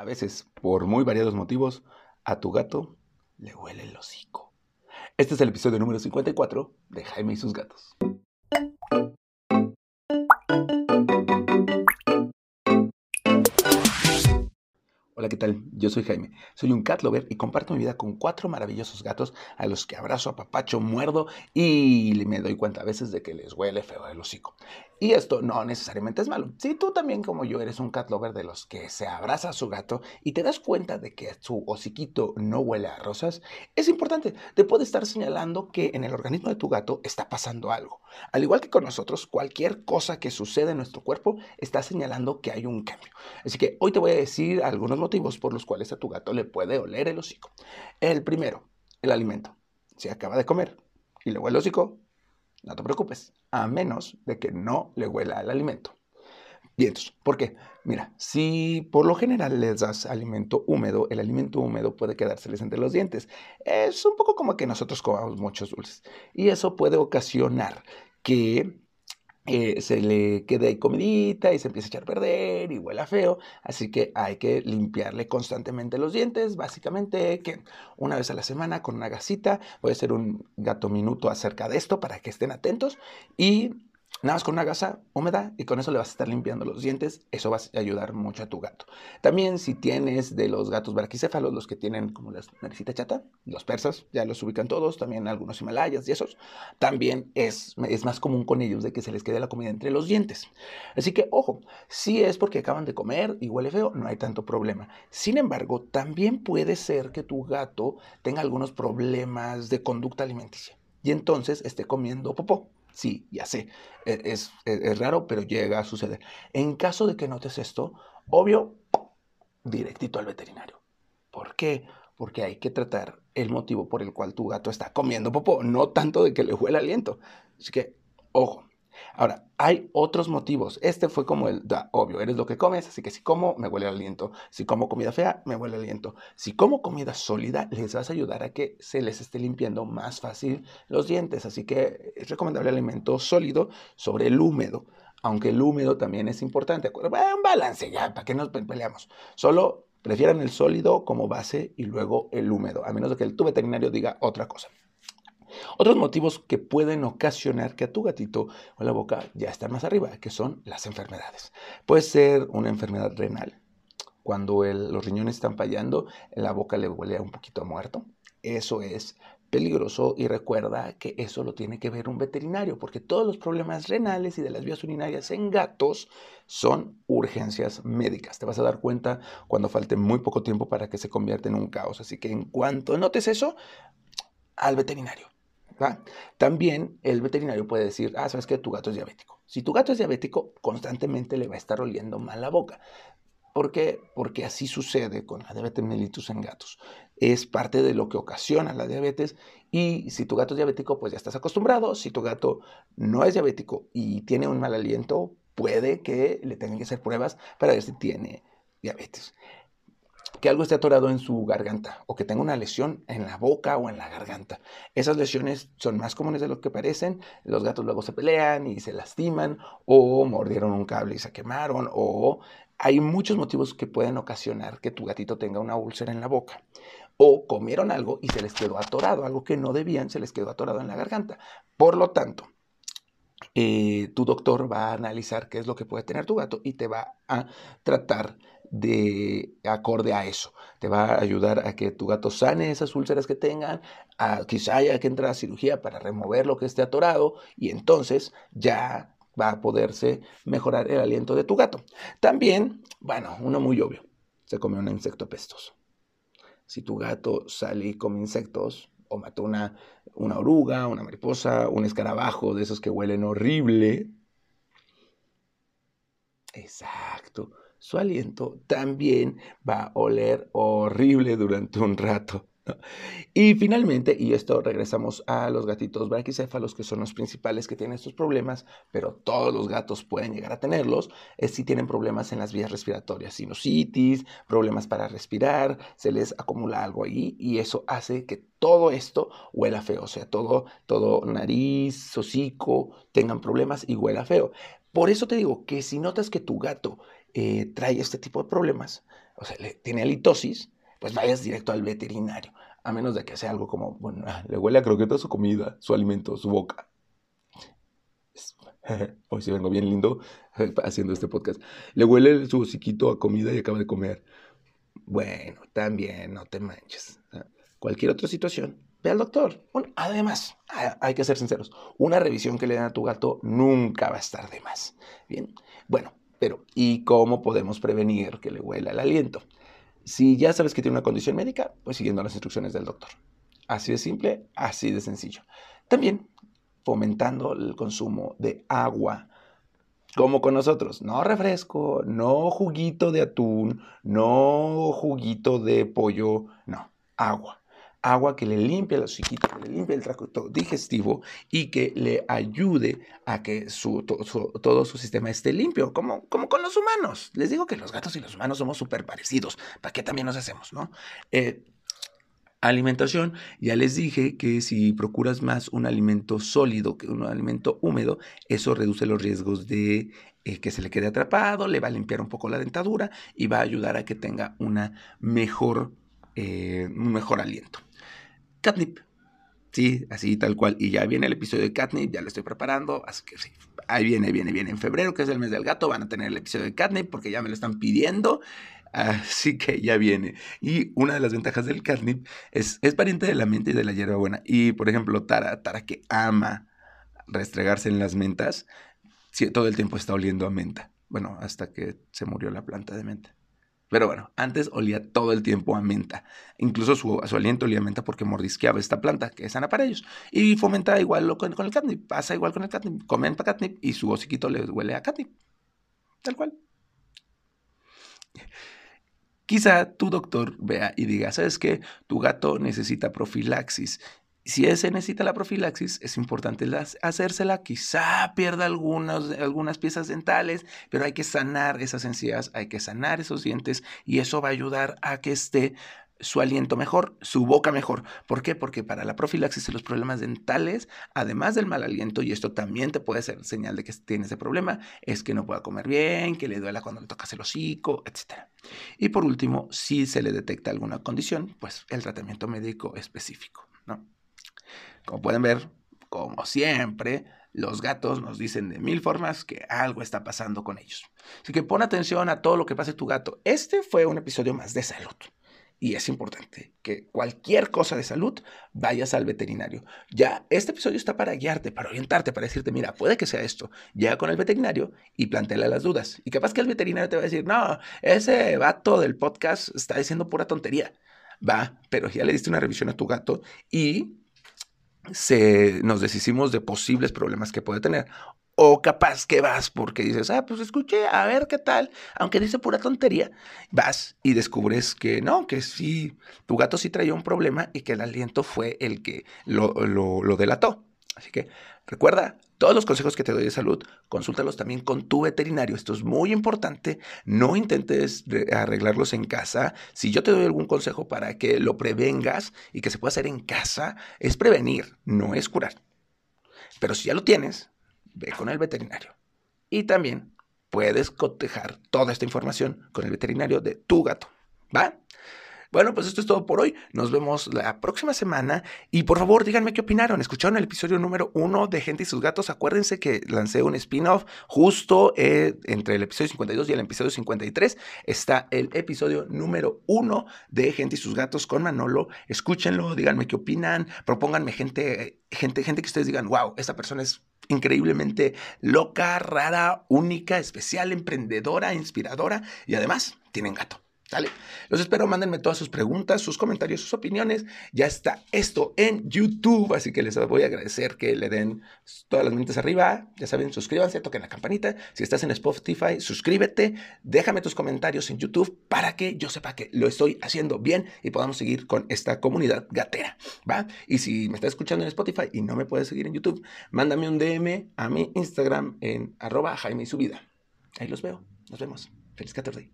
A veces, por muy variados motivos, a tu gato le huele el hocico. Este es el episodio número 54 de Jaime y sus gatos. Hola, ¿qué tal? Yo soy Jaime. Soy un cat lover y comparto mi vida con cuatro maravillosos gatos a los que abrazo, apapacho, muerdo y me doy cuenta a veces de que les huele feo el hocico. Y esto no necesariamente es malo. Si tú también como yo eres un cat lover de los que se abraza a su gato y te das cuenta de que su hociquito no huele a rosas, es importante. Te puede estar señalando que en el organismo de tu gato está pasando algo. Al igual que con nosotros, cualquier cosa que sucede en nuestro cuerpo está señalando que hay un cambio. Así que hoy te voy a decir algunos motivos por los cuales a tu gato le puede oler el hocico. El primero, el alimento. Si acaba de comer y huele el hocico, no te preocupes, a menos de que no le huela el alimento. Bien, ¿por qué? Mira, si por lo general les das alimento húmedo, el alimento húmedo puede quedárseles entre los dientes. Es un poco como que nosotros comamos muchos dulces. Y eso puede ocasionar que eh, se le quede ahí comidita y se empieza a echar a perder y huela feo. Así que hay que limpiarle constantemente los dientes. Básicamente que una vez a la semana con una gasita. Voy a hacer un gato minuto acerca de esto para que estén atentos. Y Nada más con una gasa húmeda y con eso le vas a estar limpiando los dientes. Eso va a ayudar mucho a tu gato. También si tienes de los gatos braquicéfalos, los que tienen como la naricita chata, los persas, ya los ubican todos, también algunos himalayas y esos, también es, es más común con ellos de que se les quede la comida entre los dientes. Así que, ojo, si es porque acaban de comer y huele feo, no hay tanto problema. Sin embargo, también puede ser que tu gato tenga algunos problemas de conducta alimenticia y entonces esté comiendo popó. Sí, ya sé, e, es, es, raro, pero llega a suceder. En caso de que notes esto, obvio, directito al veterinario. ¿Por qué? Porque hay que tratar el motivo por el cual tu gato está comiendo popó, no tanto de que le huele aliento. Así que, ojo, Ahora, hay otros motivos. Este fue como el, obvio, eres lo que comes, así que si como, me huele el aliento. Si como comida fea, me huele el aliento. Si como comida sólida, les vas a ayudar a que se les esté limpiando más fácil los dientes. Así que es recomendable alimento sólido sobre el húmedo. Aunque el húmedo también es importante. Un balance ya, para que nos peleamos. Solo prefieran el sólido como base y luego el húmedo, a menos de que el tu veterinario diga otra cosa. Otros motivos que pueden ocasionar que a tu gatito o la boca ya estén más arriba, que son las enfermedades. Puede ser una enfermedad renal. Cuando los riñones están fallando, la boca le huele un poquito a muerto. Eso es peligroso y recuerda que eso lo tiene que ver un veterinario, porque todos los problemas renales y de las vías urinarias en gatos son urgencias médicas. Te vas a dar cuenta cuando falte muy poco tiempo para que se convierta en un caos. Así que en cuanto notes eso, al veterinario. También el veterinario puede decir, ah, sabes que tu gato es diabético. Si tu gato es diabético, constantemente le va a estar oliendo mal la boca. ¿Por qué? Porque así sucede con la diabetes mellitus en gatos. Es parte de lo que ocasiona la diabetes y si tu gato es diabético, pues ya estás acostumbrado. Si tu gato no es diabético y tiene un mal aliento, puede que le tengan que hacer pruebas para ver si tiene diabetes que algo esté atorado en su garganta o que tenga una lesión en la boca o en la garganta. Esas lesiones son más comunes de lo que parecen. Los gatos luego se pelean y se lastiman o mordieron un cable y se quemaron o hay muchos motivos que pueden ocasionar que tu gatito tenga una úlcera en la boca. O comieron algo y se les quedó atorado, algo que no debían, se les quedó atorado en la garganta. Por lo tanto, eh, tu doctor va a analizar qué es lo que puede tener tu gato y te va a tratar de acorde a eso. Te va a ayudar a que tu gato sane esas úlceras que tengan, quizá haya que entrar a cirugía para remover lo que esté atorado y entonces ya va a poderse mejorar el aliento de tu gato. También, bueno, uno muy obvio, se come un insecto pestoso. Si tu gato sale y come insectos o mató una, una oruga, una mariposa, un escarabajo de esos que huelen horrible. Exacto su aliento también va a oler horrible durante un rato. Y finalmente, y esto regresamos a los gatitos braquicéfalos, que son los principales que tienen estos problemas, pero todos los gatos pueden llegar a tenerlos, es si tienen problemas en las vías respiratorias, sinusitis, problemas para respirar, se les acumula algo ahí y eso hace que todo esto huela feo, o sea, todo, todo nariz, hocico, tengan problemas y huela feo. Por eso te digo que si notas que tu gato eh, trae este tipo de problemas, o sea, tiene halitosis, pues vayas directo al veterinario. A menos de que sea algo como, bueno, ah, le huele a croqueta su comida, su alimento, su boca. Hoy sí vengo bien lindo haciendo este podcast. Le huele su hociquito a comida y acaba de comer. Bueno, también, no te manches. Cualquier otra situación, ve al doctor. además, hay que ser sinceros, una revisión que le den a tu gato nunca va a estar de más. Bien, bueno, pero ¿y cómo podemos prevenir que le huela el aliento? Si ya sabes que tiene una condición médica, pues siguiendo las instrucciones del doctor. Así de simple, así de sencillo. También fomentando el consumo de agua, como con nosotros. No refresco, no juguito de atún, no juguito de pollo, no, agua agua que le limpie la psiquita, que le limpie el tracto digestivo y que le ayude a que su, todo su sistema esté limpio, como, como con los humanos. Les digo que los gatos y los humanos somos súper parecidos. ¿Para qué también nos hacemos, no? Eh, alimentación, ya les dije que si procuras más un alimento sólido que un alimento húmedo, eso reduce los riesgos de eh, que se le quede atrapado, le va a limpiar un poco la dentadura y va a ayudar a que tenga una mejor, eh, un mejor aliento. Catnip. Sí, así tal cual. Y ya viene el episodio de Catnip, ya lo estoy preparando. Así que sí, ahí viene, viene, viene. En febrero, que es el mes del gato, van a tener el episodio de Catnip porque ya me lo están pidiendo. Así que ya viene. Y una de las ventajas del catnip es, es pariente de la menta y de la hierbabuena. Y por ejemplo, Tara, Tara que ama restregarse en las mentas, todo el tiempo está oliendo a menta. Bueno, hasta que se murió la planta de menta. Pero bueno, antes olía todo el tiempo a menta. Incluso su, su aliento olía a menta porque mordisqueaba esta planta, que es sana para ellos. Y fomenta igual con, con el catnip. Pasa igual con el catnip. Comen catnip y su hociquito les huele a catnip. Tal cual. Quizá tu doctor vea y diga, ¿sabes qué? Tu gato necesita profilaxis si ese necesita la profilaxis, es importante hacérsela. Quizá pierda algunas, algunas piezas dentales, pero hay que sanar esas encías, hay que sanar esos dientes y eso va a ayudar a que esté su aliento mejor, su boca mejor. ¿Por qué? Porque para la profilaxis de los problemas dentales, además del mal aliento, y esto también te puede ser señal de que tiene ese problema, es que no pueda comer bien, que le duela cuando le tocas el hocico, etc. Y por último, si se le detecta alguna condición, pues el tratamiento médico específico, ¿no? Como pueden ver, como siempre, los gatos nos dicen de mil formas que algo está pasando con ellos. Así que pon atención a todo lo que pase tu gato. Este fue un episodio más de salud. Y es importante que cualquier cosa de salud vayas al veterinario. Ya, este episodio está para guiarte, para orientarte, para decirte, mira, puede que sea esto. Llega con el veterinario y planteale las dudas. Y capaz que el veterinario te va a decir, no, ese vato del podcast está diciendo pura tontería. Va, pero ya le diste una revisión a tu gato y se, nos deshicimos de posibles problemas que puede tener. O capaz que vas porque dices, ah, pues escuché, a ver qué tal, aunque dice pura tontería, vas y descubres que no, que sí, tu gato sí traía un problema y que el aliento fue el que lo, lo, lo delató. Así que recuerda, todos los consejos que te doy de salud, consúltalos también con tu veterinario. Esto es muy importante. No intentes arreglarlos en casa. Si yo te doy algún consejo para que lo prevengas y que se pueda hacer en casa, es prevenir, no es curar. Pero si ya lo tienes, ve con el veterinario. Y también puedes cotejar toda esta información con el veterinario de tu gato. ¿Va? Bueno, pues esto es todo por hoy. Nos vemos la próxima semana. Y por favor, díganme qué opinaron. ¿Escucharon el episodio número uno de Gente y sus gatos? Acuérdense que lancé un spin-off justo eh, entre el episodio 52 y el episodio 53. Está el episodio número uno de Gente y sus gatos con Manolo. Escúchenlo, díganme qué opinan. Propónganme gente, gente, gente que ustedes digan, wow, esta persona es increíblemente loca, rara, única, especial, emprendedora, inspiradora y además tienen gato. Los espero, mándenme todas sus preguntas, sus comentarios, sus opiniones. Ya está esto en YouTube, así que les voy a agradecer que le den todas las mentes arriba. Ya saben, suscríbanse, toquen la campanita. Si estás en Spotify, suscríbete, déjame tus comentarios en YouTube para que yo sepa que lo estoy haciendo bien y podamos seguir con esta comunidad gatera, ¿va? Y si me estás escuchando en Spotify y no me puedes seguir en YouTube, mándame un DM a mi Instagram en arroba Jaime y su vida. Ahí los veo. Nos vemos. Feliz 14.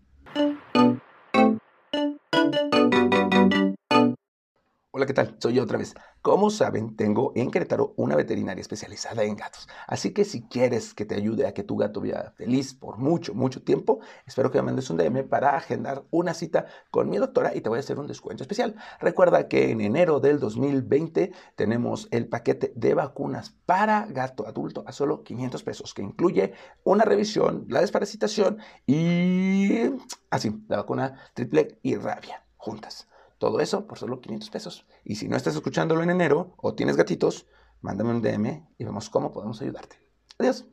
Hola, ¿qué tal? Soy yo otra vez. Como saben, tengo en Querétaro una veterinaria especializada en gatos. Así que si quieres que te ayude a que tu gato viva feliz por mucho, mucho tiempo, espero que me mandes un DM para agendar una cita con mi doctora y te voy a hacer un descuento especial. Recuerda que en enero del 2020 tenemos el paquete de vacunas para gato adulto a solo 500 pesos, que incluye una revisión, la desparasitación y así, la vacuna triple y rabia juntas. Todo eso por solo 500 pesos. Y si no estás escuchándolo en enero o tienes gatitos, mándame un DM y vemos cómo podemos ayudarte. Adiós.